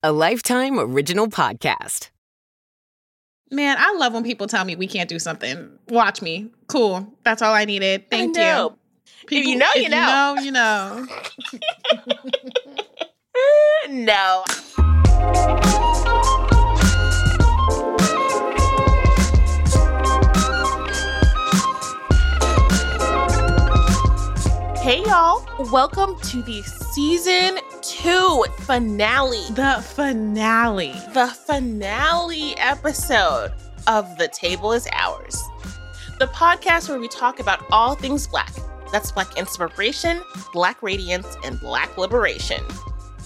a Lifetime Original Podcast. Man, I love when people tell me we can't do something. Watch me. Cool. That's all I needed. Thank I know. you. People, you know, if you know. You know, you know. no. Hey y'all, welcome to the season two finale. the finale. The finale episode of The Table is Ours. The podcast where we talk about all things black. That's black inspiration, black radiance, and black liberation.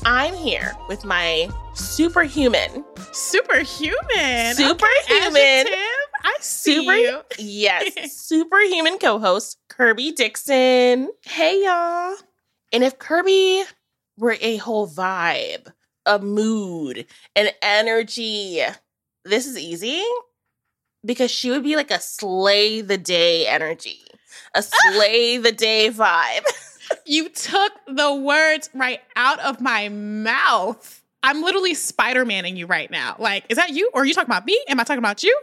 I'm here with my superhuman, Superhuman. Superhuman. Okay. I see super you. yes, superhuman co-host Kirby Dixon. Hey, y'all. And if Kirby were a whole vibe, a mood, an energy, this is easy because she would be like a slay the day energy, a slay the day vibe. You took the words right out of my mouth. I'm literally Spider Manning you right now. Like, is that you? Or are you talking about me? Am I talking about you?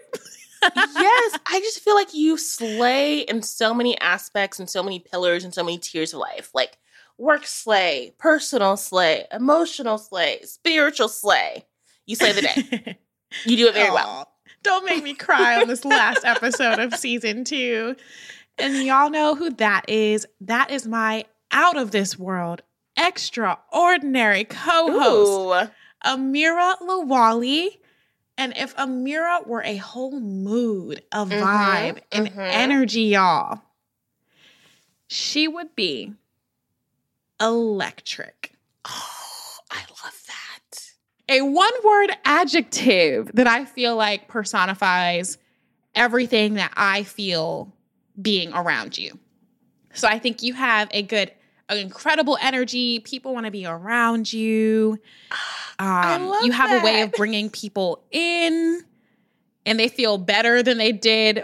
yes, I just feel like you slay in so many aspects and so many pillars and so many tiers of life. Like work slay, personal slay, emotional slay, spiritual slay. You slay the day. You do it very well. Don't make me cry on this last episode of season two. And y'all know who that is. That is my out of this world, extraordinary co host, Amira Lawali. And if Amira were a whole mood, a Mhm, vibe, and mhm. energy, y'all, she would be electric. Oh, I love that. a one word adjective that I feel like personifies everything that I feel being around you. So I think you have a good, an incredible energy. People want to be around you. Um, love you have a way of bringing people in and they feel better than they did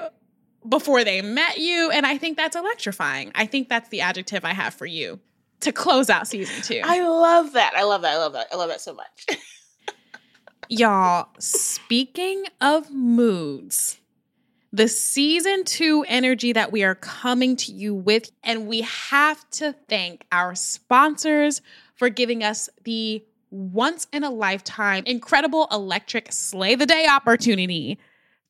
before they met you. And I think that's electrifying. I think that's the adjective I have for you to close out season two. I love that. I love that. I love that. I love that so much. Y'all, speaking of moods, the season two energy that we are coming to you with, and we have to thank our sponsors for giving us the once in a lifetime incredible electric slay the day opportunity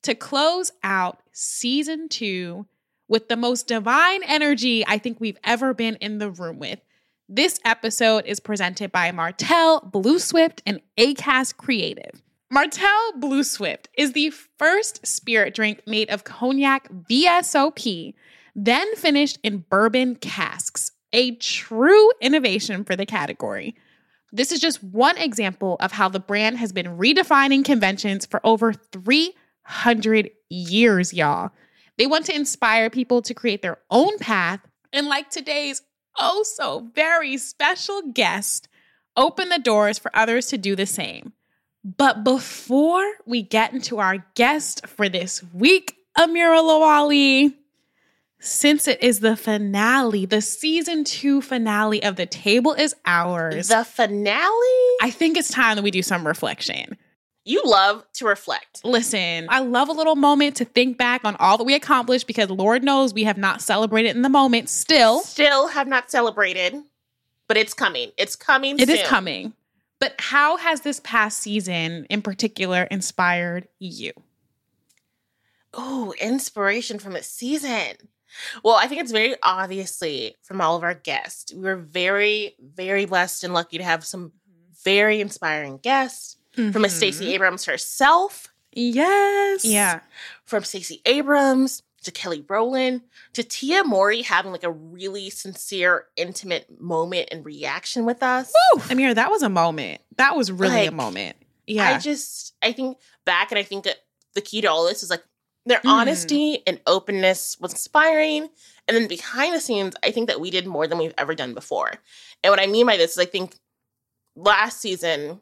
to close out season two with the most divine energy I think we've ever been in the room with. This episode is presented by Martell, Blue Swift, and ACAST Creative. Martell Blue Swift is the first spirit drink made of cognac VSOP, then finished in bourbon casks, a true innovation for the category. This is just one example of how the brand has been redefining conventions for over 300 years, y'all. They want to inspire people to create their own path, and like today's oh so very special guest, open the doors for others to do the same. But before we get into our guest for this week, Amira Lawali, since it is the finale, the season two finale of The Table is Ours, the finale? I think it's time that we do some reflection. You love to reflect. Listen, I love a little moment to think back on all that we accomplished because Lord knows we have not celebrated in the moment still. Still have not celebrated, but it's coming. It's coming It is soon. coming. But how has this past season in particular inspired you? Oh, inspiration from a season. Well, I think it's very obviously from all of our guests. We were very, very blessed and lucky to have some mm-hmm. very inspiring guests from a Stacey Abrams herself, Yes. Yeah. from Stacey Abrams to Kelly Rowland to Tia Mowry having like a really sincere, intimate moment and reaction with us. Amir, that was a moment. That was really a moment. Yeah. I just I think back and I think that the key to all this is like their Mm. honesty and openness was inspiring. And then behind the scenes, I think that we did more than we've ever done before. And what I mean by this is I think last season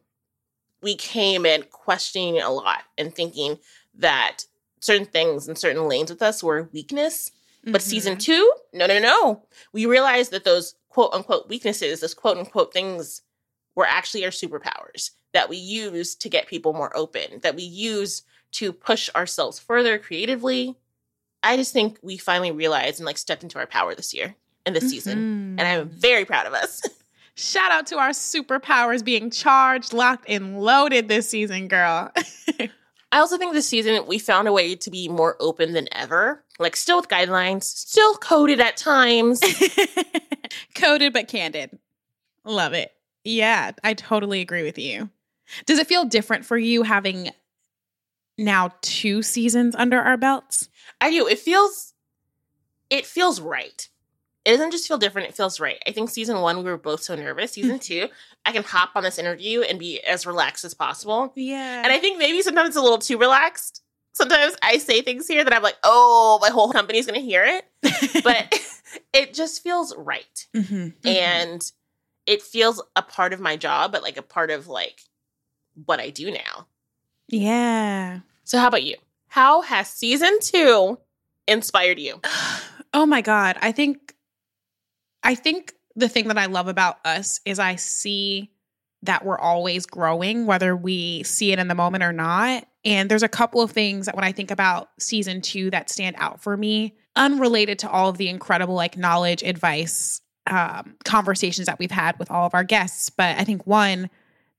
we came in questioning a lot and thinking that certain things and certain lanes with us were weakness. But Mhm. season two, no, no, no. We realized that those quote unquote weaknesses, those quote unquote things were actually our superpowers that we use to get people more open, that we use to push ourselves further creatively. I just think we finally realized and like stepped into our power this year and this season. And I'm Mhm. very proud of us. Shout out to our superpowers being charged, locked, and loaded this season, girl. I also think this season we found a way to be more open than ever. Like still with guidelines, still coded at times. Coded but candid. Love it. Yeah, I totally agree with you. Does it feel different for you having now two seasons under our belts? I do. It feels it feels right. It doesn't just feel different, it feels right. I think season one we were both so nervous. Season two, I can hop on this interview and be as relaxed as possible. Yeah. And I think maybe sometimes it's a little too relaxed. Sometimes I say things here that I'm like, oh, my whole company's gonna hear it. But it just feels right. Mhm, mhm. And it feels a part of my job, but like a part of like what I do now. yeah. So how about you? How has season two inspired you? Oh my god, I think I think the thing that I love about us is I see that we're always growing whether we see it in the moment or not. And there's a couple of things that when I think about season 2 that stand out for me unrelated to all of the incredible like knowledge, advice, um, conversations that we've had with all of our guests, but I think one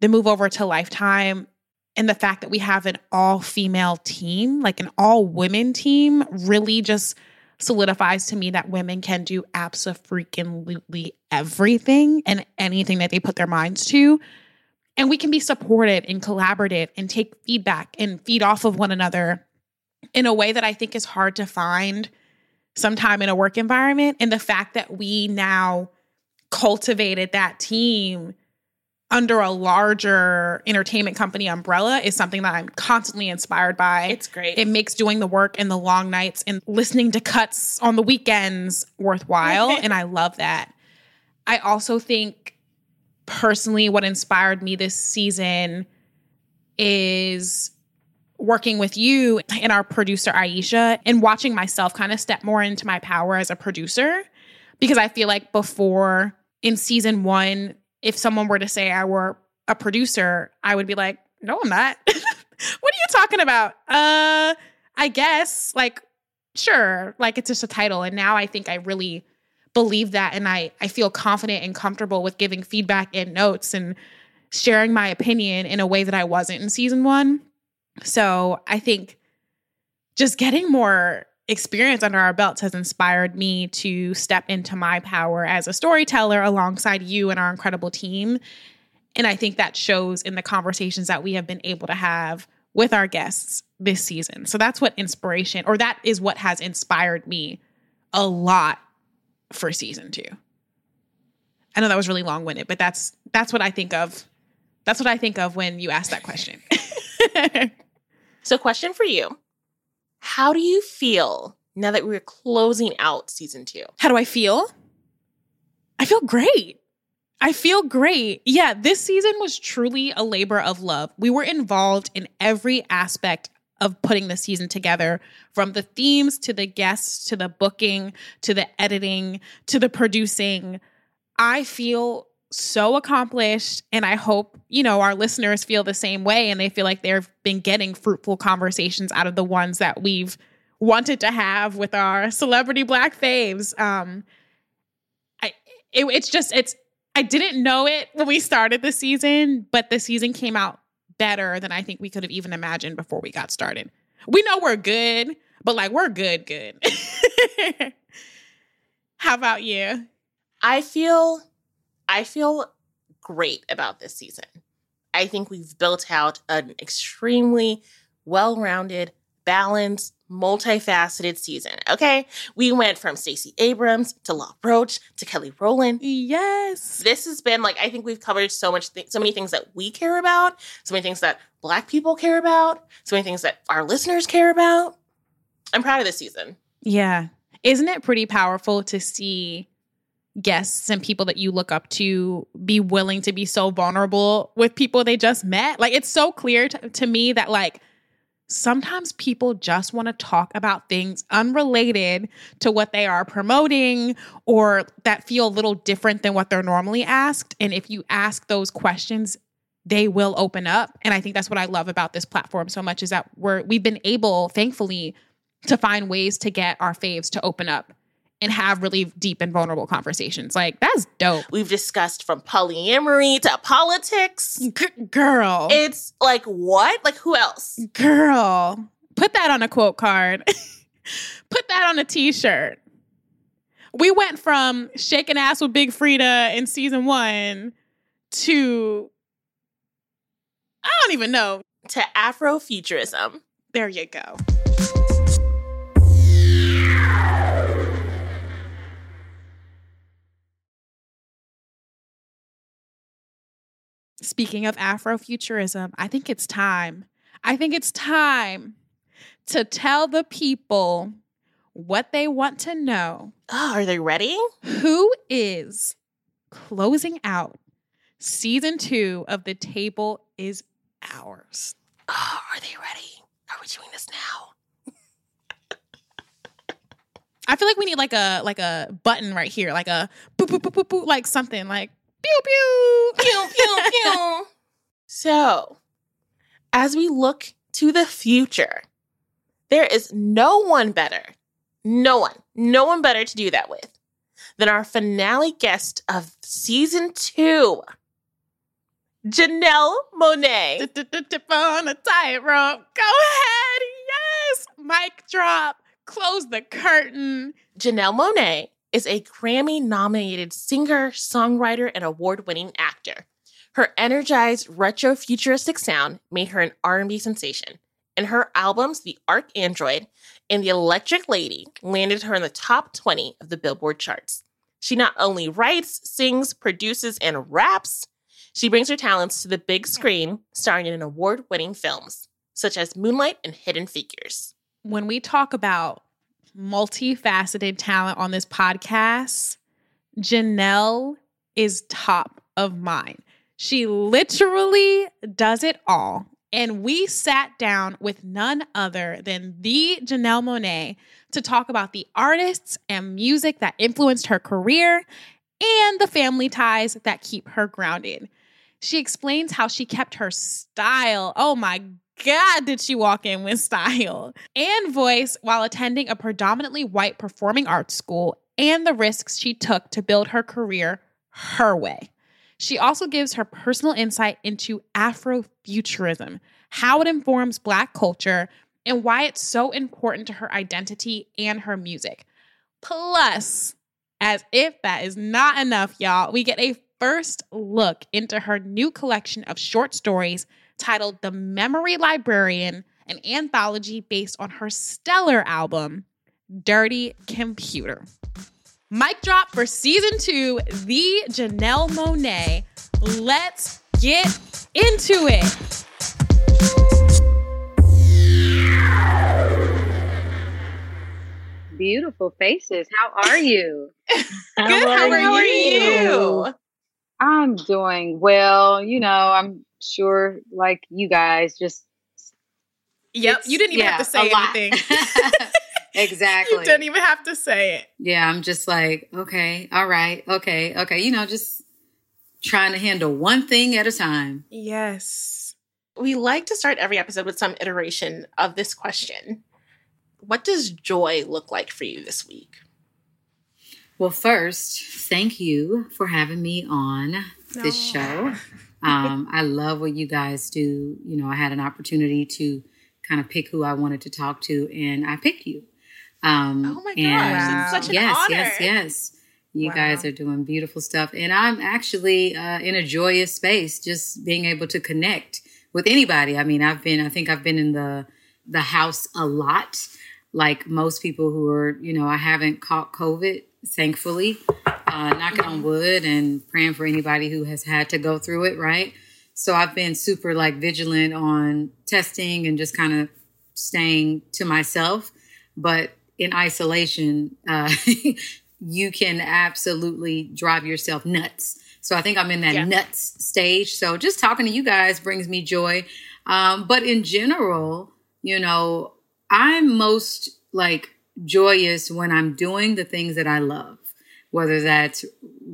the move over to Lifetime and the fact that we have an all female team, like an all women team, really just solidifies to me that women can do absolutely everything and anything that they put their minds to. And we can be supported and collaborative and take feedback and feed off of one another in a way that I think is hard to find sometime in a work environment. And the fact that we now cultivated that team under a larger entertainment company umbrella is something that I'm constantly inspired by. It's great. It makes doing the work and the long nights and listening to cuts on the weekends worthwhile. and I love that. I also think personally, what inspired me this season is working with you and our producer, Aisha, and watching myself kind of step more into my power as a producer. Because I feel like before in season one, if someone were to say I were a producer, I would be like, no, I'm not. what are you talking about? Uh, I guess, like, sure, like it's just a title. And now I think I really believe that and I, I feel confident and comfortable with giving feedback and notes and sharing my opinion in a way that I wasn't in season one. So I think just getting more experience under our belts has inspired me to step into my power as a storyteller alongside you and our incredible team. And I think that shows in the conversations that we have been able to have with our guests this season. So that's what inspiration, or that is what has inspired me a lot for season two. I know that was really long winded, but that's that's what I think of. That's what I think of when you ask that question. So, question for you How do you feel now that we're closing out season two? How do I feel? I feel great. I feel great. Yeah, this season was truly a labor of love. We were involved in every aspect of putting the season together from the themes to the guests to the booking to the editing to the producing. I feel so accomplished and I hope, you know, our listeners feel the same way and they feel like they've been getting fruitful conversations out of the ones that we've wanted to have with our celebrity black faves. Um I it, it's just it's I didn't know it when we started the season, but the season came out better than I think we could have even imagined before we got started. We know we're good, but like we're good, good. How about you? I feel I feel great about this season. I think we've built out an extremely well-rounded, balanced, multifaceted season. Okay? We went from Stacey Abrams to Law Roach to Kelly Rowland. Yes. This has been like I think we've covered so much th- so many things that we care about, so many things that black people care about, so many things that our listeners care about. I'm proud of this season. Yeah. Isn't it pretty powerful to see guests and people that you look up to be willing to be so vulnerable with people they just met? Like, it's so clear to, to me that, like, sometimes people just want to talk about things unrelated to what they are promoting or that feel a little different than what they're normally asked. And if you ask those questions, they will open up. And I think that's what I love about this platform so much is that we're we've been able, thankfully, to find ways to get our faves to open up and have really deep and vulnerable conversations. Like that's dope. We've discussed from polyamory to politics. G- girl. It's like what? Like who else? Girl. Put that on a quote card. Put that on a t-shirt. We went from shaking ass with Big Freedia in season 1 to I don't even know. To Afrofuturism. There you go. Speaking of Afrofuturism, I think it's time. I think it's time to tell the people what they want to know. Oh, are they ready? Who is closing out season two of The Table is Ours? Oh, are they ready? Are we doing this now? I feel like we need like a like a button right here, like a boop boop boop boop boop, like something like pew pew pew pew pew. So, as we look to the future, there is no one better, no one, no one better to do that with than our finale guest of season two, Janelle Monáe. Tip on a tightrope. Go ahead. Yes. Mic drop. Close the curtain. Janelle Monáe is a Grammy nominated singer, songwriter, and award winning actor. Her energized retro futuristic sound made her an R&B sensation, and her albums The ArchAndroid and The Electric Lady landed her in the top 20 of the Billboard charts. She not only writes, sings, produces, and raps, she brings her talents to the big screen, starring in award-winning films such as Moonlight and Hidden Figures. When we talk about multifaceted talent on this podcast, Janelle is top of mind. She literally does it all. And we sat down with none other than the Janelle Monáe to talk about the artists and music that influenced her career and the family ties that keep her grounded. She explains how she kept her style. Oh my God, did she walk in with style and voice while attending a predominantly white performing arts school and the risks she took to build her career her way. She also gives her personal insight into Afrofuturism, how it informs Black culture, and why it's so important to her identity and her music. Plus, as if that is not enough, y'all, we get a first look into her new collection of short stories titled The Memory Librarian, an anthology based on her stellar album, Dirty Computer. Mic drop for season two, the Janelle Monáe. Let's get into it. Beautiful faces. How are you? Good. How are, how are you? I'm doing well. You know, I'm sure like you guys just Yep, you didn't even yeah, have to say anything. exactly. You didn't even have to say it. Yeah, I'm just like, okay, all right, okay, okay. You know, just trying to handle one thing at a time. Yes. We like to start every episode with some iteration of this question. What does joy look like for you this week? Well, first, thank you for having me on this show. Um, I love what you guys do. You know, I had an opportunity to kind of pick who I wanted to talk to, and I picked you. Um, oh my gosh, wow. such an yes, honor. Yes, yes, You wow. guys are doing beautiful stuff, and I'm actually uh, in a joyous space, just being able to connect with anybody. I mean, I've been, I think I've been in the the house a lot, like most people who are, you know, I haven't caught COVID thankfully. Uh, knocking on wood and praying for anybody who has had to go through it, right? So I've been super like vigilant on testing and just kind of staying to myself. But in isolation, uh, you can absolutely drive yourself nuts. So I think I'm in that yeah. nuts stage. So just talking to you guys brings me joy. Um, but in general, you know, I'm most like joyous when I'm doing the things that I love, whether that's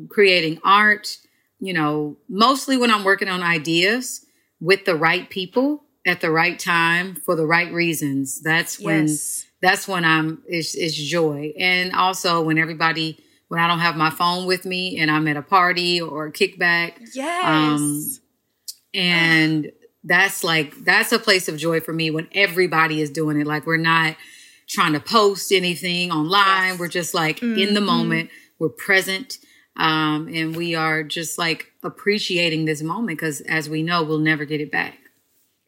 creating art, you know, mostly when I'm working on ideas with the right people at the right time for the right reasons. That's when Yes. that's when I'm it's, it's joy. And also when everybody when I don't have my phone with me and I'm at a party or a kickback Yes. Um, and that's like that's a place of joy for me when everybody is doing it like we're not trying to post anything online Yes. we're just like in the moment we're present um, and we are just like appreciating this moment because as we know we'll never get it back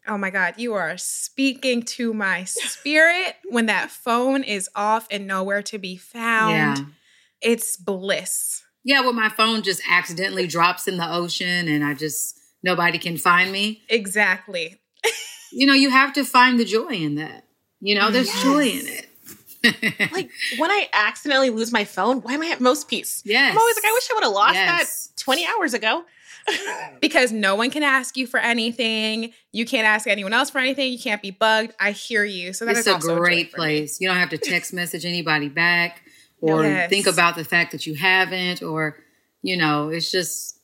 Oh my God, you are speaking to my spirit when that phone is off and nowhere to be found. yeah It's bliss. yeah when my phone just accidentally drops in the ocean and i just nobody can find me Exactly. you know you have to find the joy in that you know there's joy in it Like when I accidentally lose my phone, why am I at most peace? yes I'm always like, I wish I would have lost Yes. that 20 hours ago. Because no one can ask you for anything. You can't ask anyone else for anything. You can't be bugged. I hear you. So that's a great place. You don't have to text message anybody back or Yes. think about the fact that you haven't or you know, it's just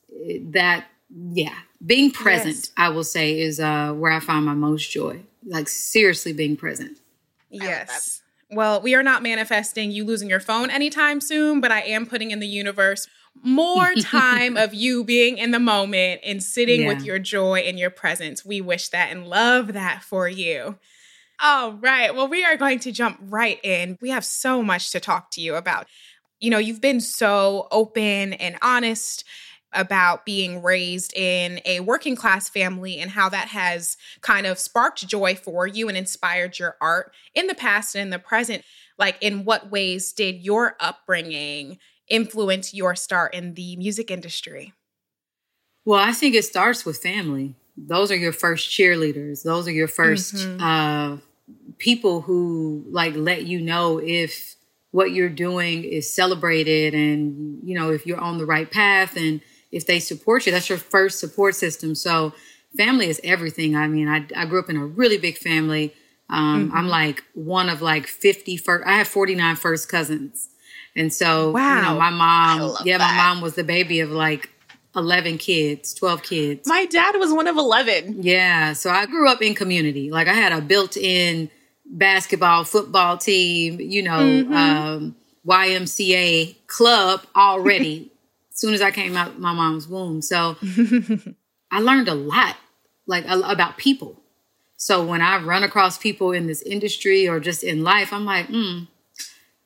that yeah, being present, Yes. I will say is uh where I find my most joy. Like seriously being present. Yes. Well, we are not manifesting you losing your phone anytime soon, but I am putting in the universe more time of you being in the moment and sitting with your joy and your presence. We wish that and love that for you. All right. Well, we are going to jump right in. We have so much to talk to you about. You know, you've been so open and honest about being raised in a working class family and how that has kind of sparked joy for you and inspired your art in the past and in the present. Like, in what ways did your upbringing influence your start in the music industry? Well, I think it starts with family. Those are your first cheerleaders. Those are your 1st uh, people who like let you know if what you're doing is celebrated and you know if you're on the right path and if they support you. That's your first support system. So family is everything. I mean, I, I grew up in a really big family. Um, I'm like one of like 50 first, I have 49 first cousins. And so, you Wow. know, my mom, yeah, that. my mom was the baby of like 11 kids, 12 kids. My dad was one of 11. Yeah, so I grew up in community. Like I had a built-in basketball, football team, you know, um, YMCA club already. As soon as I came out my mom's womb, so I learned a lot, like a, about people. So when I run across people in this industry or just in life, I'm like, hmm,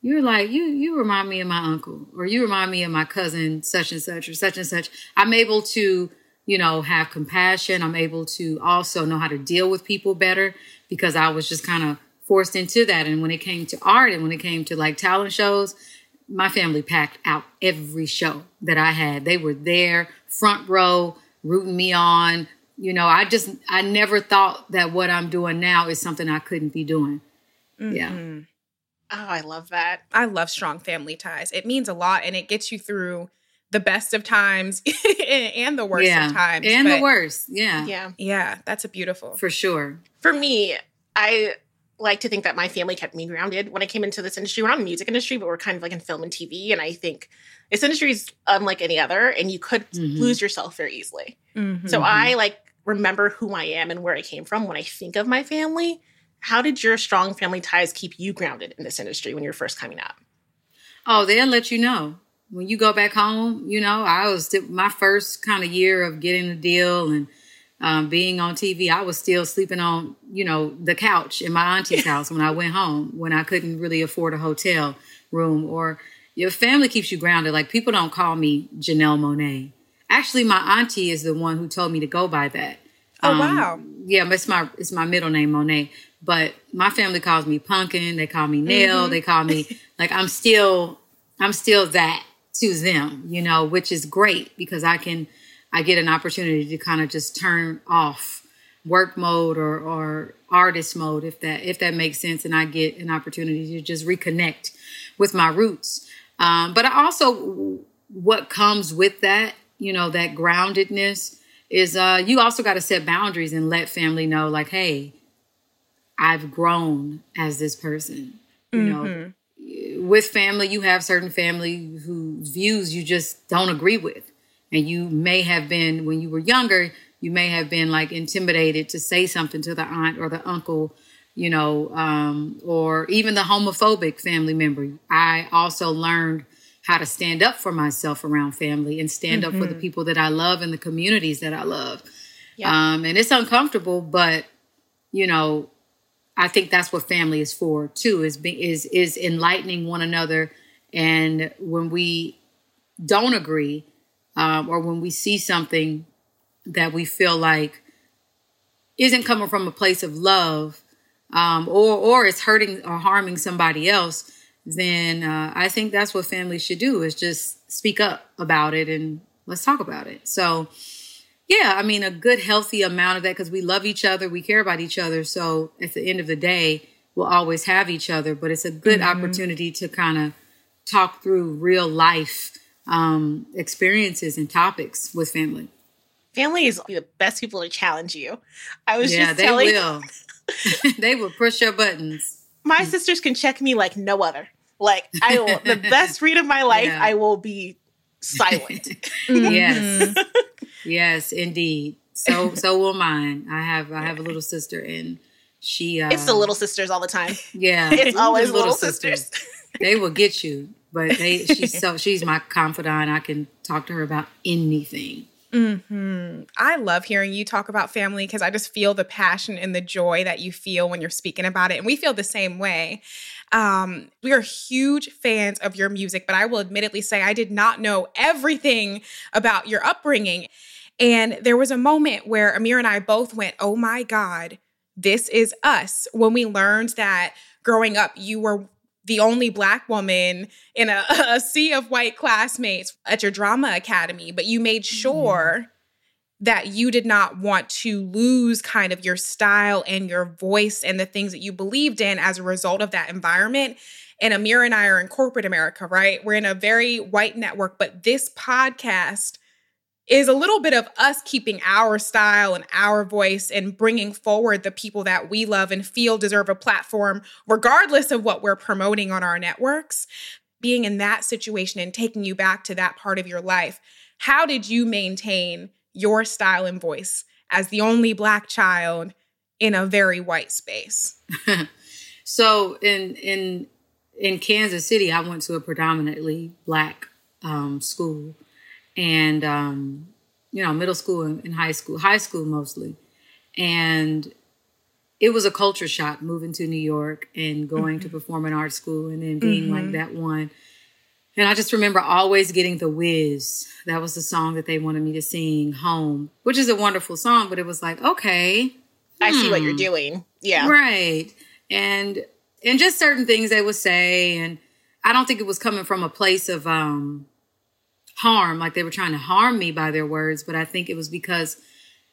you're like you you remind me of my uncle or you remind me of my cousin such and such or such and such. I'm able to you know have compassion. I'm able to also know how to deal with people better because i was just kind of forced into that. And when it came to art and when it came to like talent shows my family packed out every show that i had they were there front row rooting me on you know i just i never thought that what i'm doing now is something i couldn't be doing yeah Mhm. Oh, I love that. I love strong family ties. It means a lot and it gets you through the best of times and the worst yeah of times. and the worst yeah Yeah. Yeah, that's a beautiful. for sure For me, I like to think that my family kept me grounded when I came into this industry. We're not in the music industry, but we're kind of like in film and TV. And I think this industry is unlike any other, and you could Mhm. lose yourself very easily. Mhm. So I like remember who I am and where I came from when I think of my family. How did your strong family ties keep you grounded in this industry when you're first coming up? Oh, they'll let you know when you go back home. You know, I was my first kind of year of getting a deal and um, being on TV. I was still sleeping on, you know, the couch in my auntie's house when I went home when I couldn't really afford a hotel room. Or your family keeps you grounded. Like people don't call me Janelle Monáe. Actually, my auntie is the one who told me to go by that. Oh Um, wow. yeah, but it's my it's my middle name Monáe. But my family calls me Pumpkin. They call me Nail. They call me like I'm still I'm still that to them, you know, which is great because I can I get an opportunity to kind of just turn off work mode or or artist mode if that if that makes sense, and I get an opportunity to just reconnect with my roots. Um, but I also what comes with that, you know, that groundedness is uh you also got to set boundaries and let family know like hey I've grown as this person. You know, with family, you have certain family whose views you just don't agree with. And you may have been, when you were younger, you may have been like intimidated to say something to the aunt or the uncle, you know, um, or even the homophobic family member. I also learned how to stand up for myself around family and stand mm-hmm. up for the people that I love and the communities that I love. Yep. Um, and it's uncomfortable, but you know, I think that's what family is for too. Is be, is is enlightening one another, and when we don't agree, um, or when we see something that we feel like isn't coming from a place of love, um, or or it's hurting or harming somebody else, then uh, I think that's what families should do is just speak up about it and let's talk about it. So, yeah, I mean, a good, healthy amount of that because we love each other, we care about each other. So, at the end of the day, we'll always have each other, but it's a good mm-hmm. opportunity to kind of talk through real life um, experiences and topics with family. Family is the best people to challenge you. I was yeah, just they telling will. they will push your buttons. My sisters can check me like no other. Like I will the best read of my life, yeah. I will be silent. yes. yes, indeed. So so will mine. I have I have a little sister and she uh, It's the little sisters all the time. Yeah. It's always little, little sisters. sisters. they will get you. But they she's so she's my confidant. I can talk to her about anything. Mm-hmm. I love hearing you talk about family because I just feel the passion and the joy that you feel when you're speaking about it. And we feel the same way. Um, we are huge fans of your music, but I will admittedly say I did not know everything about your upbringing. And there was a moment where Amir and I both went, Oh my God, this is us. When we learned that growing up, you were the only black woman in a, a, sea of white classmates at your drama academy, but you made mm-hmm. sure mm-hmm. that you did not want to lose kind of your style and your voice and the things that you believed in as a result of that environment. And Amir and I are in corporate America, right? We're in a very white network, but this podcast is a little bit of us keeping our style and our voice and bringing forward the people that we love and feel deserve a platform, regardless of what we're promoting on our networks. Being in that situation and taking you back to that part of your life, how did you maintain your style and voice as the only Black child in a very white space? so in in in Kansas City, I went to a predominantly Black um, school and um, you know middle school and, high school, high school mostly, and it was a culture shock moving to New York and going mm-hmm. to performing art school and then being mm-hmm. like that one. And I just remember always getting the Wiz. That was the song that they wanted me to sing home, which is a wonderful song, but it was like, okay. I hmm. see what you're hmm. doing. Yeah. Right. And and just certain things they would say. And I don't think it was coming from a place of um harm, like they were trying to harm me by their words, but I think it was because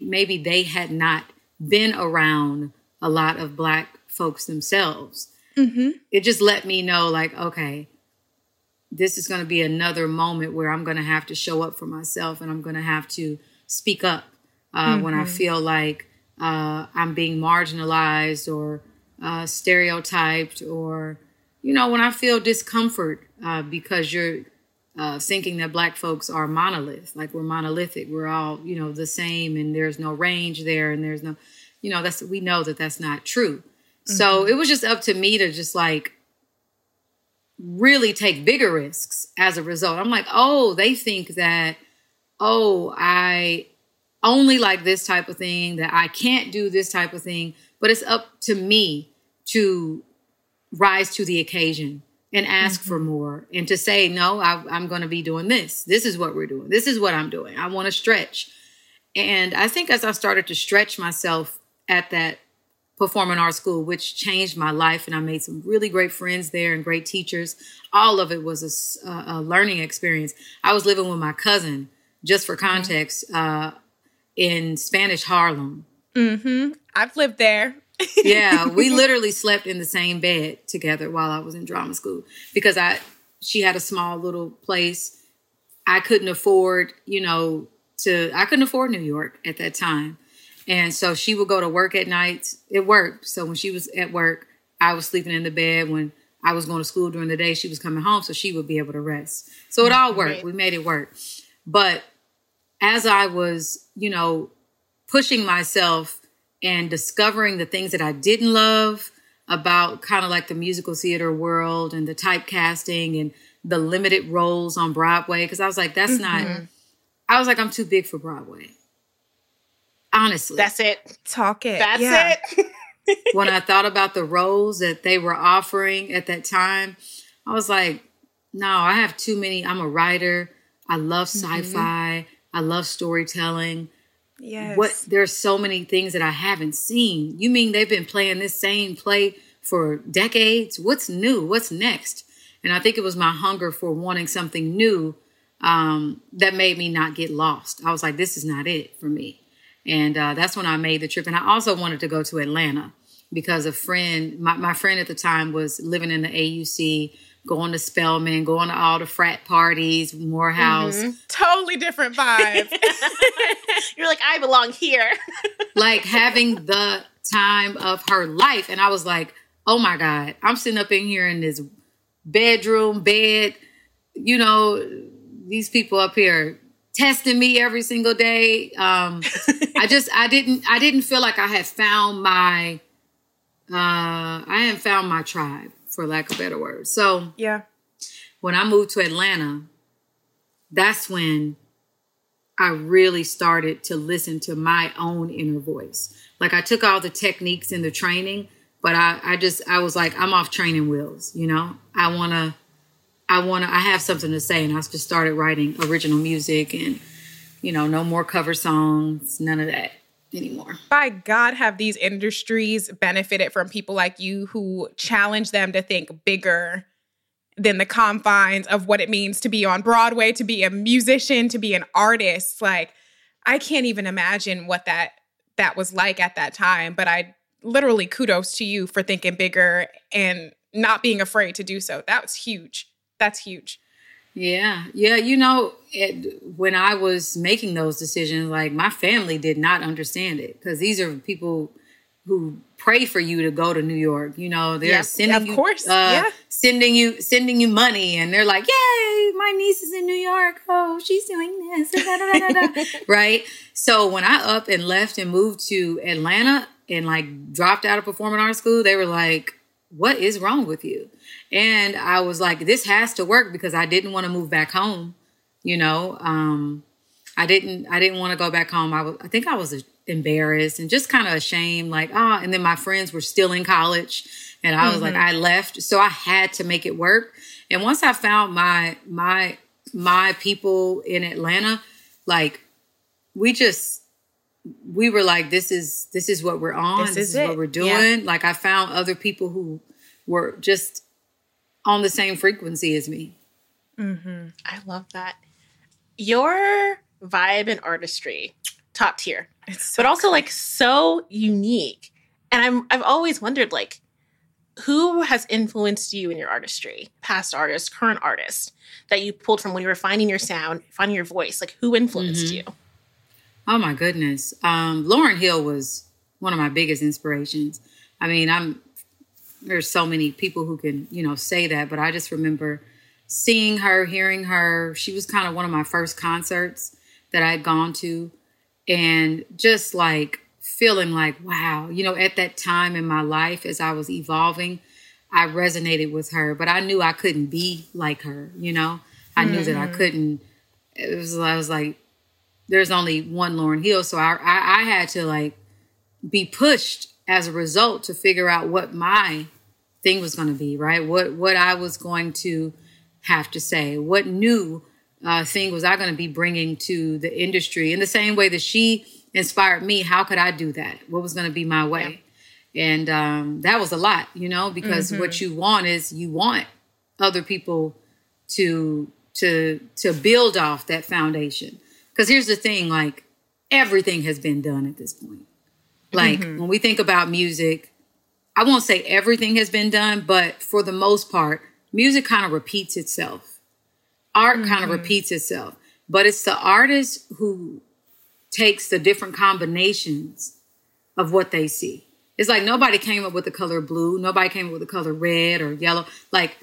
maybe they had not been around a lot of black folks themselves. Mm-hmm. It just let me know, like, okay, this is going to be another moment where I'm going to have to show up for myself and I'm going to have to speak up uh, mm-hmm. when I mm-hmm. feel like uh, I'm being marginalized or uh, stereotyped or, you know, when I feel discomfort uh, because you're uh, thinking that black folks are monolith, like we're monolithic, we're all you know the same, and there's no range there, and there's no, you know, that's we know that that's not true. Mm-hmm. So it was just up to me to just like really take bigger risks as a result. I'm like, oh, they think that, oh, I only like this type of thing, that I can't do this type of thing, but it's up to me to rise to the occasion and ask mm-hmm. for more and to say, no, I, I'm going to be doing this. This is what we're doing. This is what I'm doing. I want to stretch. And I think as I started to stretch myself at that performing arts school, which changed my life, and I made some really great friends there and great teachers. All of it was a, a learning experience. I was living with my cousin, just for mm-hmm. context, uh, in Spanish Harlem. Mm-hmm. I've lived there yeah, we literally slept in the same bed together while I was in drama school because I she had a small little place. I couldn't afford, you know, to I couldn't afford New York at that time. And so she would go to work at nights. It worked. So when she was at work, I was sleeping in the bed. When I was going to school during the day, she was coming home so she would be able to rest. So it all worked. Right. We made it work. But as I was, you know, pushing myself and discovering the things that I didn't love about kind of like the musical theater world and the typecasting and the limited roles on Broadway, because I was like, that's not, mm-hmm. I was like, I'm too big for Broadway. Honestly. That's it. Talk it. That's yeah. it. when I thought about the roles that they were offering at that time, I was like, no, I have too many. I'm a writer. I love mm-hmm. sci-fi. I love storytelling. Yes. What there's so many things that I haven't seen. You mean they've been playing this same play for decades? What's new? What's next? And I think it was my hunger for wanting something new um, that made me not get lost. I was like, this is not it for me. And uh, that's when I made the trip. And I also wanted to go to Atlanta because a friend, my, my friend at the time was living in the AUC, going to Spelman, going to all the frat parties, Morehouse. Totally different vibe. You're like, I belong here. like having the time of her life. And I was like, oh my God, I'm sitting up in here in this bedroom, bed, you know, these people up here testing me every single day. Um, I just, I didn't, I didn't feel like I had found my, uh, I hadn't found my tribe for lack of better words. So yeah. when I moved to Atlanta, that's when I really started to listen to my own inner voice. Like I took all the techniques in the training, but I, I just I was like, I'm off training wheels, you know? I wanna I wanna I have something to say and I just started writing original music and you know, no more cover songs, none of that anymore. By God, have these industries benefited from people like you who challenge them to think bigger than the confines of what it means to be on Broadway, to be a musician, to be an artist. Like, I can't even imagine what that that was like at that time. But I literally kudos to you for thinking bigger and not being afraid to do so. That was huge. That's huge. Yeah, yeah. You know, it, when I was making those decisions, like my family did not understand it because these are people who pray for you to go to New York. You know, they're Yeah, sending of you, course, uh, yeah. sending you, sending you money, and they're like, "Yay, my niece is in New York. Oh, she's doing this." da, da, da, da, da." right. So when I up and left and moved to Atlanta and like dropped out of performing arts school, they were like, "What is wrong with you?" And I was like, "This has to work because I didn't want to move back home." You know, um, I didn't. I didn't want to go back home. I was. I think I was embarrassed and just kind of ashamed. Like, ah. and then my friends were still in college, and I was like, I left, so I had to make it work. And once I found my my my people in Atlanta, like, we just we were like, this is this is what we're on. This This, is is, what we're Yeah. doing. Like, I found other people who were just on the same frequency as me. I love that. Your vibe and artistry, top tier, It's but also like so unique. And I'm I've always wondered like who has influenced you in your artistry? Past artists, current artists that you pulled from when you were finding your sound, finding your voice. Like who influenced Mm-hmm. you? Oh my goodness. Um, Lauryn Hill was one of my biggest inspirations. I mean, I'm there's so many people who can, you know, say that, but I just remember seeing her, hearing her. She was kind of one of my first concerts that I had gone to and just like feeling like, wow, you know, at that time in my life as I was evolving, I resonated with her, but I knew I couldn't be like her, you know. I knew that I couldn't it was I was like there's only one Lauryn Hill, so I, I I had to like be pushed as a result to figure out what my thing was going to be, right? What what I was going to have to say, what new uh, thing was I going to be bringing to the industry in the same way that she inspired me. How could I do that? What was going to be my way? And um, that was a lot, you know, because what you want is you want other people to to to build off that foundation. Because here's the thing, like everything has been done at this point. Like mm-hmm. when we think about music, I won't say everything has been done, but for the most part, music kind of repeats itself. Art kind of mm-hmm. repeats itself. But it's the artist who takes the different combinations of what they see. It's like nobody came up with the color blue, nobody came up with the color red or yellow. Like,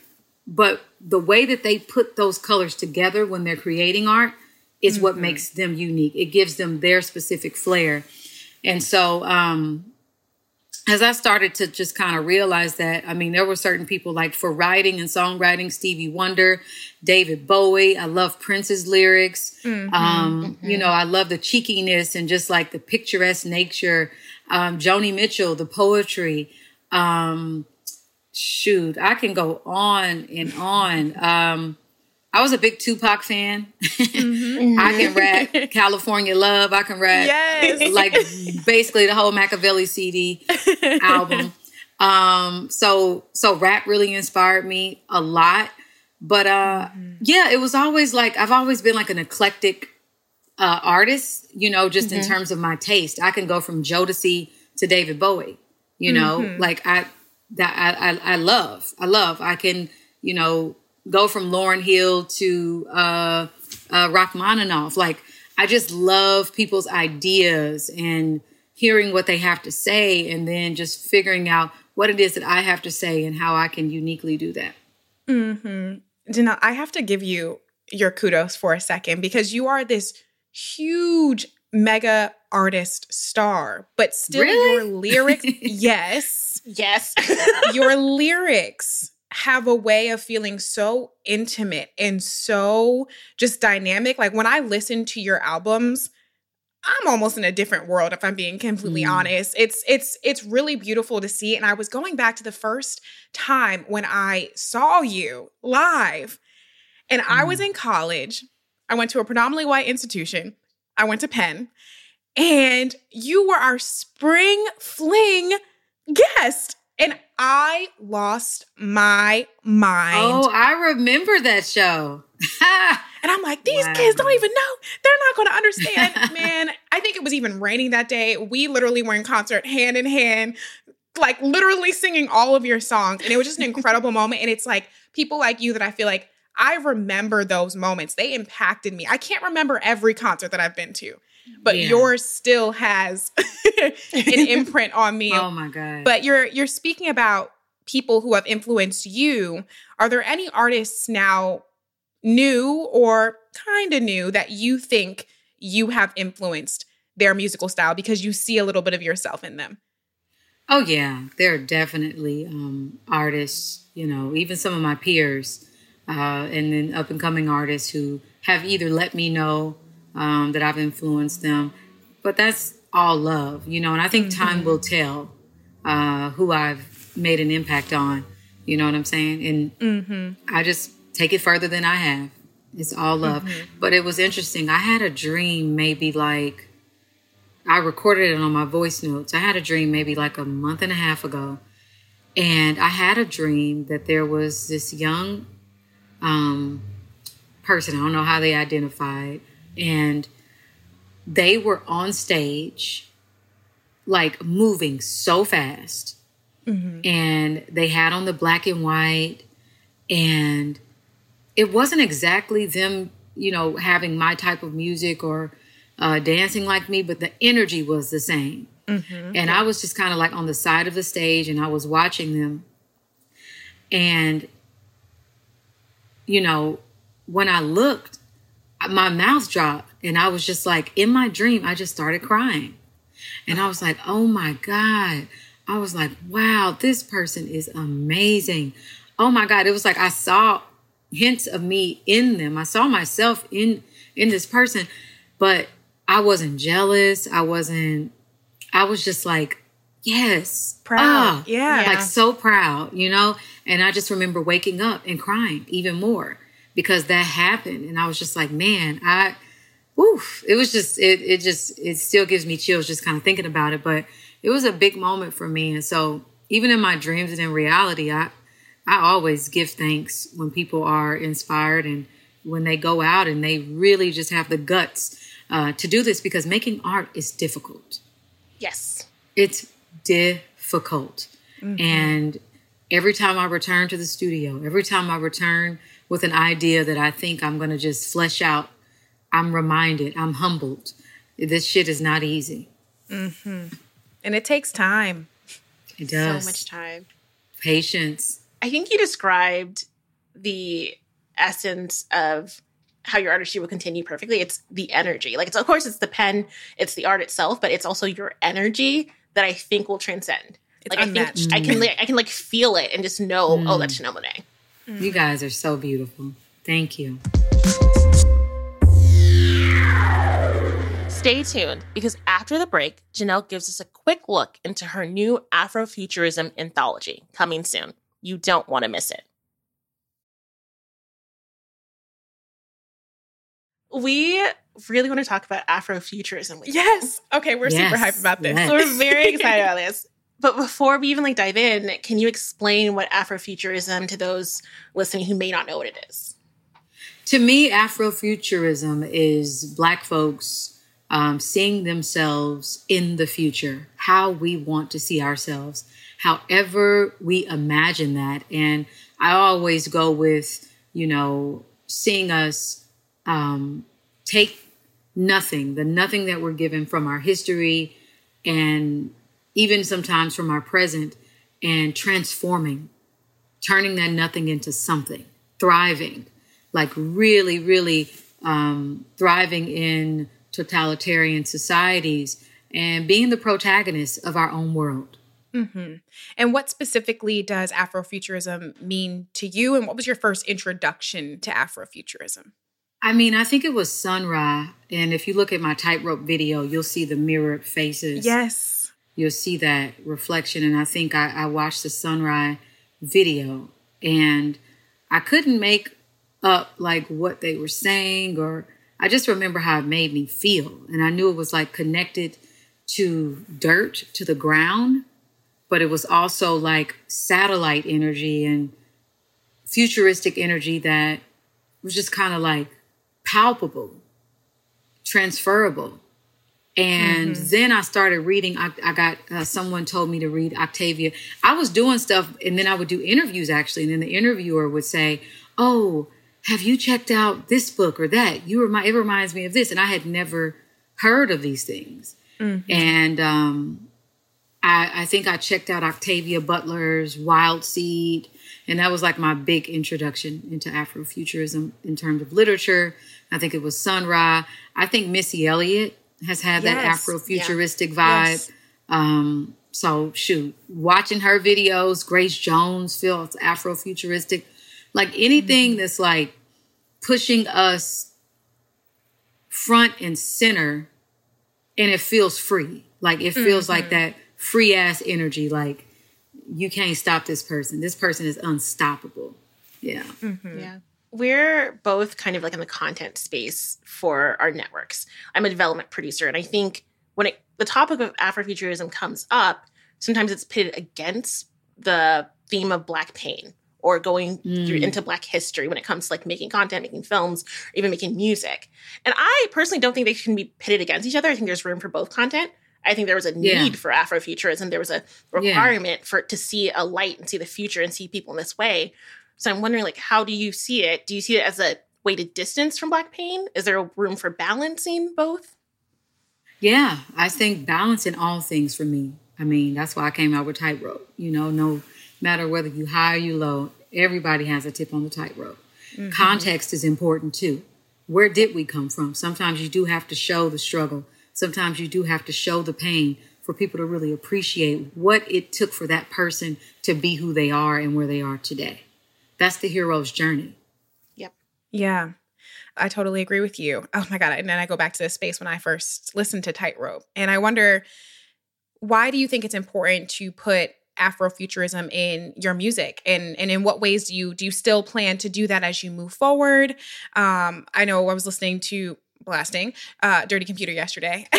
but the way that they put those colors together when they're creating art is mm-hmm. what makes them unique. It gives them their specific flair. And so, um, as I started to just kind of realize that, I mean, there were certain people like for writing and songwriting, Stevie Wonder, David Bowie. I love Prince's lyrics. Mm-hmm, um, mm-hmm. You know, I love the cheekiness and just like the picturesque nature. Um, Joni Mitchell, the poetry. Um, shoot, I can go on and on. I was a big Tupac fan. Mm-hmm. I can rap California Love. I can rap yes. like basically the whole Makaveli CD album. Um, so so rap really inspired me a lot. But uh mm-hmm. yeah, it was always like I've always been like an eclectic uh artist, you know, just mm-hmm. in terms of my taste. I can go from Jodeci to David Bowie, you know, mm-hmm. like I that I, I I love. I love. I can, you know, go from Lauryn Hill to uh, uh, Rachmaninoff. Like, I just love people's ideas and hearing what they have to say, and then just figuring out what it is that I have to say and how I can uniquely do that. Hmm. Janelle, I have to give you your kudos for a second because you are this huge mega artist star, but still really? your lyrics, yes, yes, your lyrics have a way of feeling so intimate and so just dynamic. Like when I listen to your albums, I'm almost in a different world if I'm being completely mm. honest. It's it's it's really beautiful to see and I was going back to the first time when I saw you live and mm. I was mm. in college. I went to a predominantly white institution. I went to Penn and you were our spring fling guest and I lost my mind. Oh, I remember that show. and I'm like, these wow. kids don't even know. They're not going to understand. Man, I think it was even raining that day. We literally were in concert hand in hand, like literally singing all of your songs. And it was just an incredible moment. And it's like people like you that I feel like I remember those moments. They impacted me. I can't remember every concert that I've been to but yeah. yours still has an imprint on me. Oh my god. But you're you're speaking about people who have influenced you. Are there any artists now new or kind of new that you think you have influenced their musical style because you see a little bit of yourself in them? Oh yeah, there are definitely um, artists, you know, even some of my peers, uh, and then up and coming artists who have either let me know um, that I've influenced them. But that's all love, you know, and I think mm-hmm. time will tell uh, who I've made an impact on. You know what I'm saying? And mm-hmm. I just take it further than I have. It's all love. Mm-hmm. But it was interesting. I had a dream maybe like, I recorded it on my voice notes. I had a dream maybe like a month and a half ago. And I had a dream that there was this young um, person, I don't know how they identified, and they were on stage like moving so fast mm-hmm. and they had on the black and white and it wasn't exactly them you know having my type of music or uh, dancing like me but the energy was the same mm-hmm. and i was just kind of like on the side of the stage and i was watching them and you know when i looked my mouth dropped and I was just like, in my dream, I just started crying. And I was like, oh my God. I was like, wow, this person is amazing. Oh my God. It was like I saw hints of me in them. I saw myself in in this person, but I wasn't jealous. I wasn't, I was just like, yes. Proud. Oh, yeah. Like so proud, you know? And I just remember waking up and crying even more because that happened. And I was just like, man, I, oof, it was just, it, it just, it still gives me chills just kind of thinking about it. But it was a big moment for me. And so even in my dreams and in reality, I, I always give thanks when people are inspired and when they go out and they really just have the guts uh, to do this because making art is difficult. Yes. It's difficult. Mm-hmm. And every time I return to the studio, every time I return with an idea that I think I'm going to just flesh out, I'm reminded, I'm humbled This shit is not easy. Mm-hmm. And it takes time. It does. So much time. Patience. I think you described the essence of how your artistry will continue perfectly. It's the energy. Like it's of course it's the pen, it's the art itself, but it's also your energy that I think will transcend. It's like unmatched. I think I can like, I can like feel it and just know, oh, that's Janelle Monáe. You guys are so beautiful. Thank you. Stay tuned because after the break, Janelle gives us a quick look into her new Afrofuturism anthology coming soon. You don't want to miss it. We really want to talk about Afrofuturism with. Yes. Okay, we're super hyped about this. yes. So we're very excited about this. But before we even like dive in, can you explain what Afrofuturism to those listening who may not know what it is? To me, Afrofuturism is Black folks um, seeing themselves in the future, how we want to see ourselves, however we imagine that. And I always go with, you know, seeing us um, take nothing, the nothing that we're given from our history and even sometimes from our present, and transforming, turning that nothing into something, thriving, like really, really um, thriving in totalitarian societies and being the protagonist of our own world. hmm And what specifically does Afrofuturism mean to you? And what was your first introduction to Afrofuturism? I mean, I think it was Sun Ra, and if you look at my tightrope video, you'll see the mirrored faces. Yes. You'll see that reflection. And I think I, I watched the Sun Ra's video and I couldn't make up like what they were saying or I just remember how it made me feel. And I knew it was like connected to dirt, to the ground, but it was also like satellite energy and futuristic energy that was just kind of like palpable, transferable. And then I started reading. I, I got uh, someone told me to read Octavia. I was doing stuff, and then I would do interviews actually. And then the interviewer would say, "Oh, have you checked out this book or that? You remind it reminds me of this." And I had never heard of these things. And um, I, I think I checked out Octavia Butler's Wild Seed, and that was like my big introduction into Afrofuturism in terms of literature. I think it was Sun Ra. I think Missy Elliott has had that Yes. Afrofuturistic vibe. Yes. Um, so shoot, watching her videos, Grace Jones feels Afrofuturistic. Like anything mm-hmm. that's like pushing us front and center and it feels free. Like it feels like mm-hmm. that free ass energy. Like you can't stop this person. This person is unstoppable. Yeah. Mm-hmm. Yeah. We're both kind of like in the content space for our networks. I'm a development producer, and I think when it, the topic of Afrofuturism comes up, sometimes it's pitted against the theme of Black pain or going through mm. into Black history when it comes to like making content, making films, or even making music. And I personally don't think they can be pitted against each other. I think there's room for both content. I think there was a Yeah. need for Afrofuturism. There was a Yeah. requirement for to see a light and see the future and see people in this way. So I'm wondering, like, how do you see it? Do you see it as a way to distance from Black pain? Is there a room for balancing both? Yeah, I think balance in all things for me. I mean, that's why I came out with tightrope. You know, no matter whether you high or you low, everybody has a tip on the tightrope. Mm-hmm. Context is important too. Where did we come from? Sometimes you do have to show the struggle. Sometimes you do have to show the pain for people to really appreciate what it took for that person to be who they are and where they are today. That's the hero's journey. Yep. Yeah. I totally agree with you. Oh my God. And then I go back to this space when I first listened to Tightrope. And I wonder, why do you think it's important to put Afrofuturism in your music? And and in what ways do you do you still plan to do that as you move forward? Um, I know I was listening to blasting uh dirty computer yesterday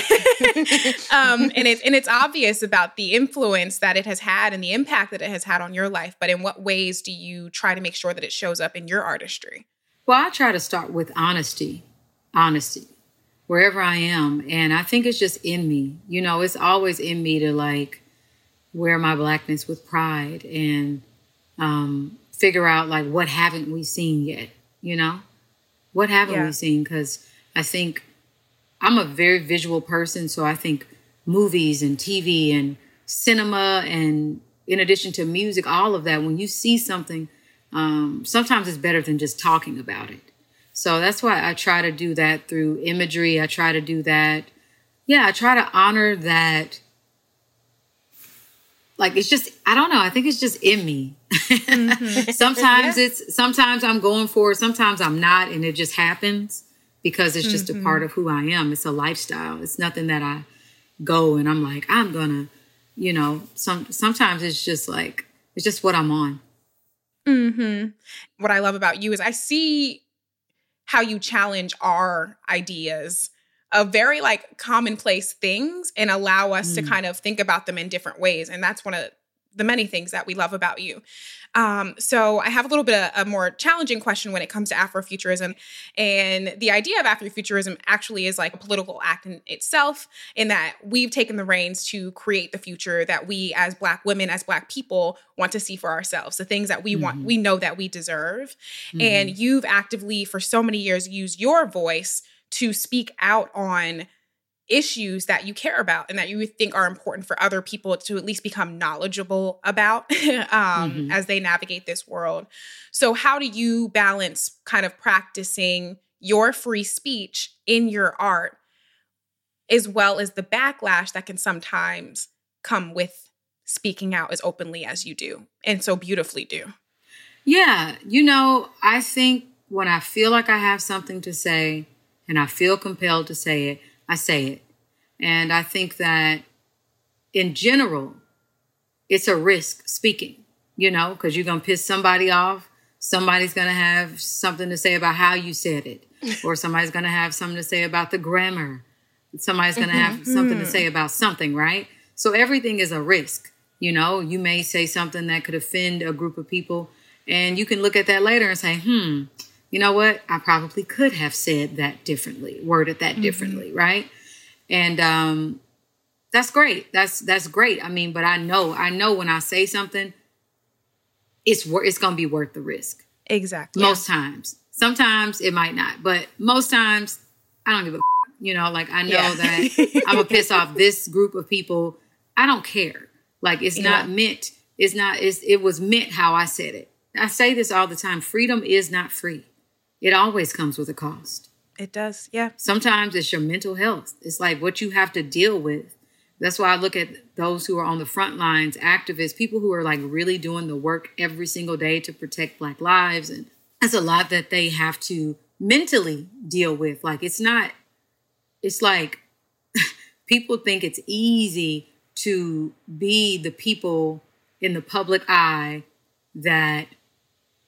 um and it's and it's obvious about the influence that it has had and the impact that it has had on your life but in what ways do you try to make sure that it shows up in your artistry Well, I try to start with honesty, honesty, wherever I am. And I think it's just in me. You know, it's always in me to like wear my blackness with pride and um, figure out like what haven't we seen yet, you know? What haven't Yeah. we seen? Because I think I'm a very visual person, so I think movies and TV and cinema and in addition to music, all of that, when you see something, um, sometimes it's better than just talking about it. So that's why I try to do that through imagery. I try to do that. Yeah, I try to honor that. Like it's just, I don't know. I think it's just in me. Mm-hmm. sometimes yeah. it's, sometimes I'm going for it. Sometimes I'm not. And it just happens because it's just mm-hmm. a part of who I am. It's a lifestyle. It's nothing that I go and I'm like, I'm gonna, you know, some sometimes it's just like it's just what I'm on. Mm-hmm. What I love about you is I see how you challenge our ideas of very like commonplace things and allow us mm. to kind of think about them in different ways. And that's one of the many things that we love about you. Um, so I have a little bit of a more challenging question when it comes to Afrofuturism. And the idea of Afrofuturism actually is like a political act in itself, in that we've taken the reins to create the future that we as Black women, as Black people, want to see for ourselves, the things that we mm-hmm. want, we know that we deserve. Mm-hmm. And you've actively, for so many years, used your voice to speak out on issues that you care about and that you think are important for other people to at least become knowledgeable about um, mm-hmm. as they navigate this world. So, how do you balance kind of practicing your free speech in your art as well as the backlash that can sometimes come with speaking out as openly as you do and so beautifully do? Yeah, you know, I think when I feel like I have something to say and I feel compelled to say it, I say it. And I think that in general, it's a risk speaking, you know, because you're going to piss somebody off. Somebody's going to have something to say about how you said it, or somebody's going to have something to say about the grammar. Somebody's going to have mm-hmm. something to say about something, right? So everything is a risk. You know, you may say something that could offend a group of people, and you can look at that later and say, hmm, you know what? I probably could have said that differently, worded that mm-hmm. differently, right? And um that's great. That's that's great. I mean, but I know, I know when I say something, it's worth it's gonna be worth the risk. Exactly. Most yeah. times. Sometimes it might not, but most times I don't give a you know, like I know yeah. that I'm gonna piss off this group of people. I don't care. Like it's yeah. not meant, it's not, it's, it was meant how I said it. I say this all the time. Freedom is not free. It always comes with a cost. It does, yeah. Sometimes it's your mental health. It's like what you have to deal with. That's why I look at those who are on the front lines, activists, people who are like really doing the work every single day to protect Black lives. And that's a lot that they have to mentally deal with. Like it's not, it's like people think it's easy to be the people in the public eye that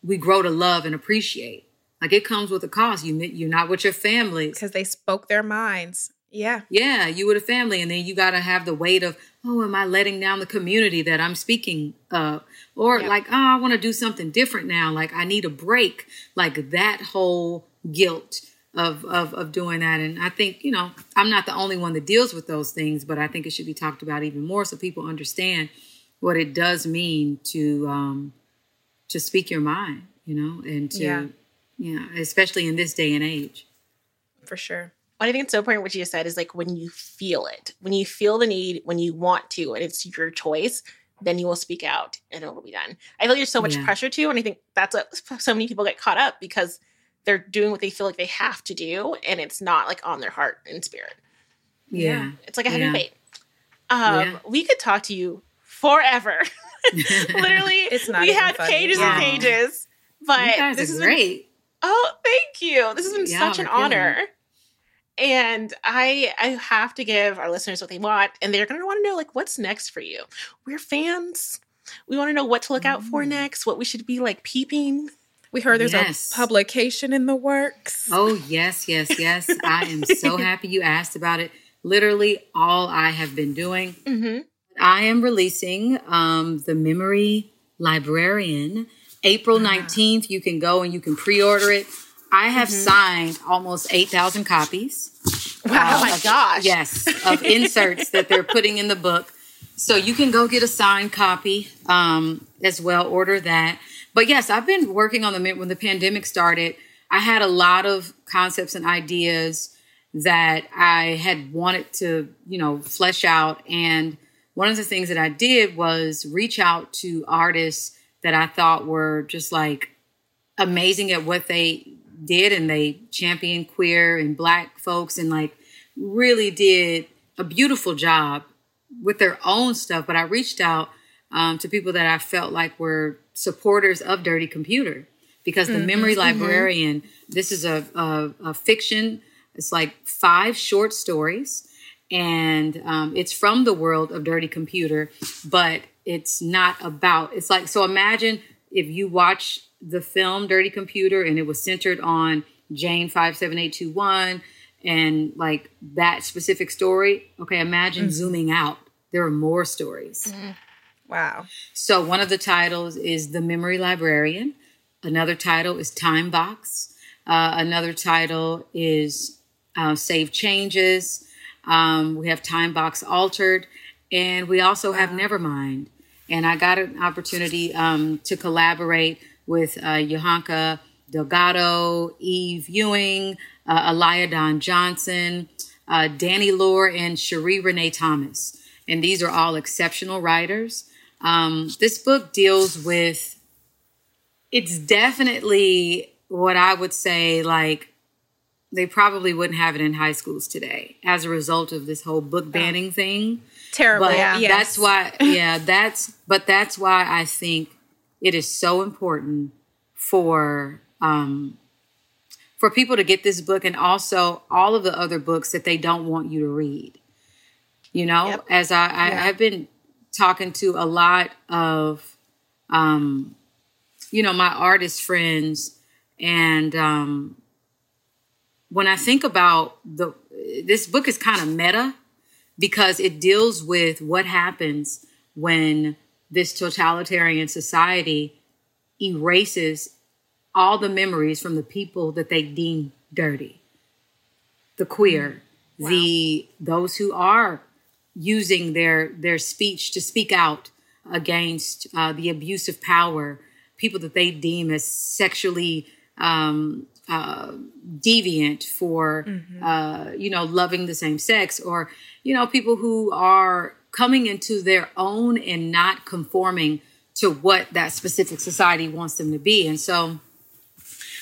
we grow to love and appreciate. Like it comes with a cost. You you're not with your family because they spoke their minds. Yeah, yeah, you with a family, and then you got to have the weight of, oh, am I letting down the community that I'm speaking of? Or like, oh, I want to do something different now. Like I need a break. Like that whole guilt of, of of doing that. And I think you know I'm not the only one that deals with those things, but I think it should be talked about even more so people understand what it does mean to um to speak your mind. You know, and to yeah yeah, especially in this day and age. For sure. What I think it's so important what you just said is like when you feel it, when you feel the need, when you want to, and it's your choice, then you will speak out and it will be done. I feel there's so much yeah. pressure too, and I think that's what so many people get caught up because they're doing what they feel like they have to do, and it's not like on their heart and spirit. Yeah, yeah. it's like a heavy yeah. weight. Um, we could talk to you forever. Literally, it's not. We had funny. pages and pages, but this is great. Oh, thank you. This has been yeah, such an honor. And I I have to give our listeners what they want, and they're gonna want to know like what's next for you. We're fans. We want to know what to look out for mm. next, what we should be like peeping. We heard there's yes. a publication in the works. Oh yes, yes, yes. I am so happy you asked about it. Literally all I have been doing. Mm-hmm. I am releasing um, the Memory Librarian April 19th, you can go and you can pre order it. I have mm-hmm. signed almost 8,000 copies. Wow, uh, oh my of, gosh. Yes, of inserts that they're putting in the book. So you can go get a signed copy um, as well, order that. But yes, I've been working on the when the pandemic started. I had a lot of concepts and ideas, that I had wanted to, you know, flesh out. And one of the things that I did was reach out to artists that I thought were just like amazing at what they did and they championed queer and black folks and like really did a beautiful job with their own stuff. But I reached out um, to people that I felt like were supporters of Dirty Computer because the mm-hmm, Memory mm-hmm. Librarian, mm-hmm. this is a, a, a, fiction. It's like five short stories, and um, it's from the world of Dirty Computer, but it's not about. It's like so. Imagine if you watch the film Dirty Computer and it was centered on Jane five seven eight two one and like that specific story. Okay, imagine mm-hmm. zooming out. There are more stories. Mm-hmm. Wow. So one of the titles is The Memory Librarian. Another title is Time Box. Uh, another title is uh, Save Changes. Um, we have Time Box Altered. And we also have Nevermind. And I got an opportunity um, to collaborate with uh, Yohanca Delgado, Eve Ewing, uh, Alaya Dawn Johnson, uh, Danny Lore, and Sheree Renée Thomas. And these are all exceptional writers. Um, this book deals with, it's definitely what I would say, like, they probably wouldn't have it in high schools today as a result of this whole book banning thing. Terrible. But yeah. That's why, yeah, that's, but that's why I think it is so important for, um, for people to get this book and also all of the other books that they don't want you to read. You know, yep. as I, I yeah. I've been talking to a lot of, um, you know, my artist friends. And um, when I think about the, this book is kind of meta because it deals with what happens when this totalitarian society erases all the memories from the people that they deem dirty the queer wow. the those who are using their their speech to speak out against uh, the abuse of power, people that they deem as sexually um, uh, deviant for mm-hmm. uh, you know loving the same sex, or you know people who are coming into their own and not conforming to what that specific society wants them to be, and so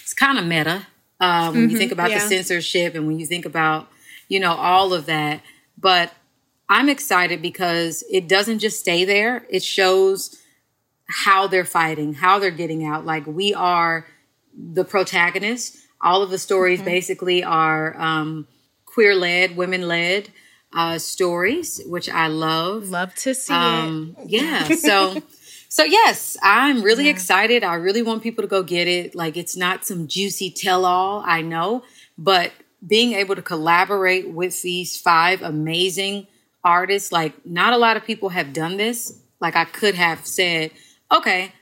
it's kind of meta uh, when mm-hmm. you think about yeah. the censorship and when you think about you know all of that, but I'm excited because it doesn't just stay there. It shows how they're fighting, how they're getting out. Like we are the protagonists. All of the stories mm-hmm. basically are um, queer led, women led uh, stories, which I love. Love to see um, it. Yeah. So. So yes, I'm really yeah. excited. I really want people to go get it. Like it's not some juicy tell all, I know, but being able to collaborate with these five amazing artists, like not a lot of people have done this. Like I could have said, okay,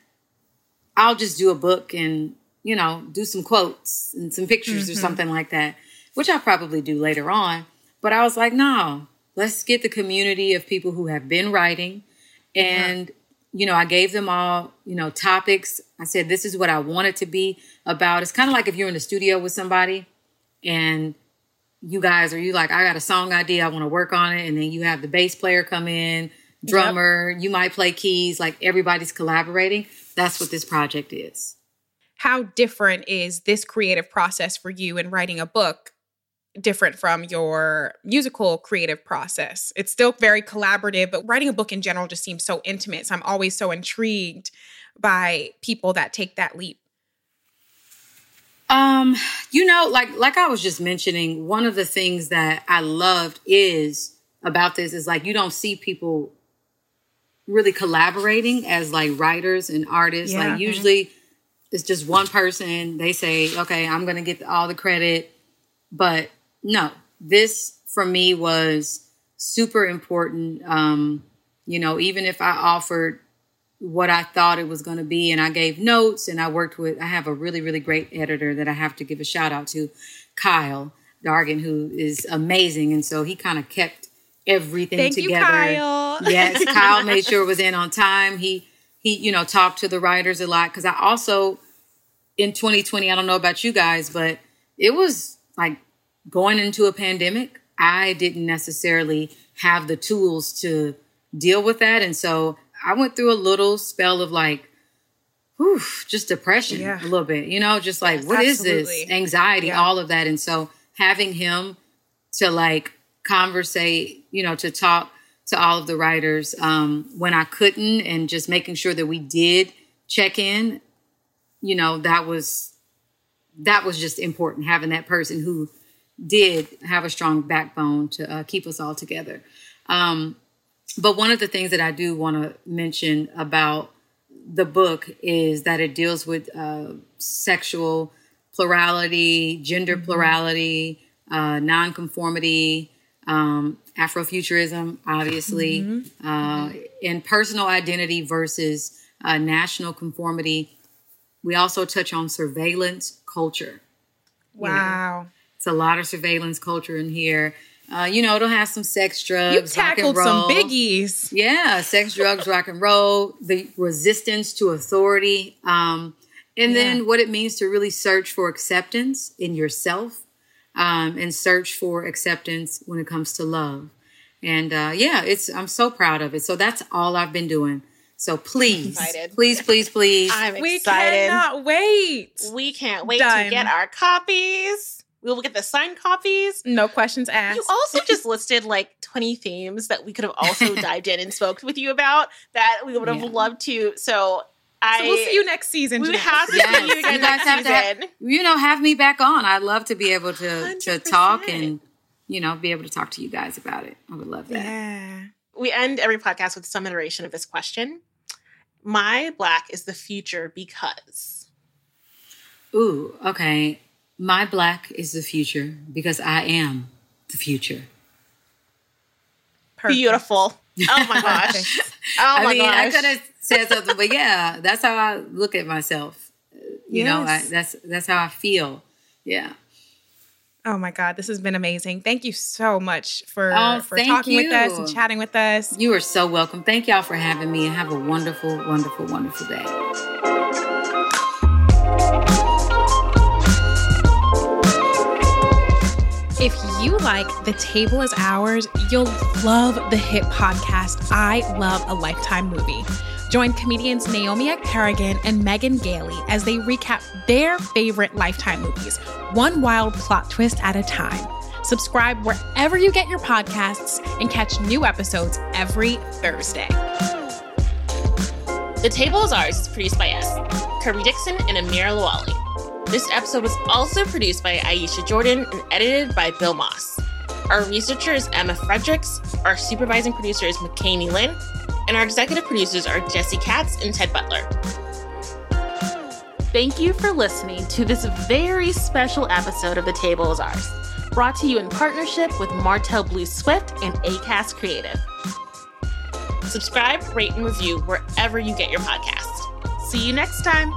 I'll just do a book and, you know, do some quotes and some pictures mm-hmm. or something like that, which I'll probably do later on. But I was like, no, let's get the community of people who have been writing. And, you know, I gave them all, you know, topics. I said, this is what I want it to be about. It's kind of like if you're in the studio with somebody and you guys are you like i got a song idea i want to work on it and then you have the bass player come in drummer yep. you might play keys like everybody's collaborating that's what this project is how different is this creative process for you in writing a book different from your musical creative process it's still very collaborative but writing a book in general just seems so intimate so i'm always so intrigued by people that take that leap um, you know, like like I was just mentioning, one of the things that I loved is about this is like you don't see people really collaborating as like writers and artists. Yeah. Like usually it's just one person. They say, "Okay, I'm going to get all the credit." But no, this for me was super important. Um, you know, even if I offered what I thought it was going to be. And I gave notes and I worked with, I have a really, really great editor that I have to give a shout out to, Kyle Dargan, who is amazing. And so he kind of kept everything Thank together. You, Kyle. yes, Kyle made sure it was in on time. He, he, you know, talked to the writers a lot. Cause I also, in 2020, I don't know about you guys, but it was like going into a pandemic, I didn't necessarily have the tools to deal with that. And so I went through a little spell of like, whew, just depression Yeah. a little bit, you know, just like, Yes, what is absolutely. this? Anxiety, Yeah. all of that. And so having him to like conversate, you know, to talk to all of the writers um, when I couldn't and just making sure that we did check in, you know, that was that was just important having that person who did have a strong backbone to uh, keep us all together. Um, but one of the things that I do want to mention about the book is that it deals with uh, sexual plurality, gender plurality, uh, nonconformity, um, Afrofuturism, obviously, uh, and personal identity versus uh, national conformity. We also touch on surveillance culture. Wow. It's a lot of surveillance culture in here. Uh, you know, it'll have some sex, drugs, You rock and tackled some roll. biggies. Yeah, sex, drugs, rock and roll, the resistance to authority, um, and then what it means to really search for acceptance in yourself um, and search for acceptance when it comes to love. And uh, yeah, it's I'm so proud of it. So that's all I've been doing. So please, please, please, please. I'm We excited. cannot wait. We can't wait Done. to get our copies. We will get the signed copies. No questions asked. You also just listed like 20 themes that we could have also dived in and spoke with you about that we would have Yeah. loved to. So I so we'll see you next season. we Jeanette. have to Yes, see you again you guys next have to have- you know, have me back on. I'd love to be able to to 100%. talk and you know be able to talk to you guys about it. I would love that. Yeah. we end every podcast with some iteration of this question. My black is the future because Ooh, okay. My black is the future because I am the future. Perfect. beautiful. Oh my gosh. Oh my I mean, I gosh. could have said something, but yeah, that's how I look at myself. You know, I, that's that's how I feel. Yeah. Oh my God, this has been amazing. Thank you so much for, Oh, for talking with us and chatting with us. You are so welcome. Thank y'all for having me and have a wonderful, wonderful, wonderful day. If you like The Table is Ours, you'll love the hit podcast I Love a Lifetime Movie. Join comedians Naomi Ekperigin and Megan Gailey as they recap their favorite Lifetime movies, one wild plot twist at a time. Subscribe wherever you get your podcasts and catch new episodes every Thursday. The Table is Ours is produced by us, Kirby Dixon and Amir Lawali. This episode was also produced by Aisha Jordan and edited by Bill Moss. Our researcher is Emma Fredericks, our supervising producer is McKamey Lynn, and our executive producers are Jesse Katz and Ted Butler. Thank you for listening to this very special episode of The Table is Ours, brought to you in partnership with Martell Blue Swift and ACAST Creative. Subscribe, rate, and review wherever you get your podcast. See you next time.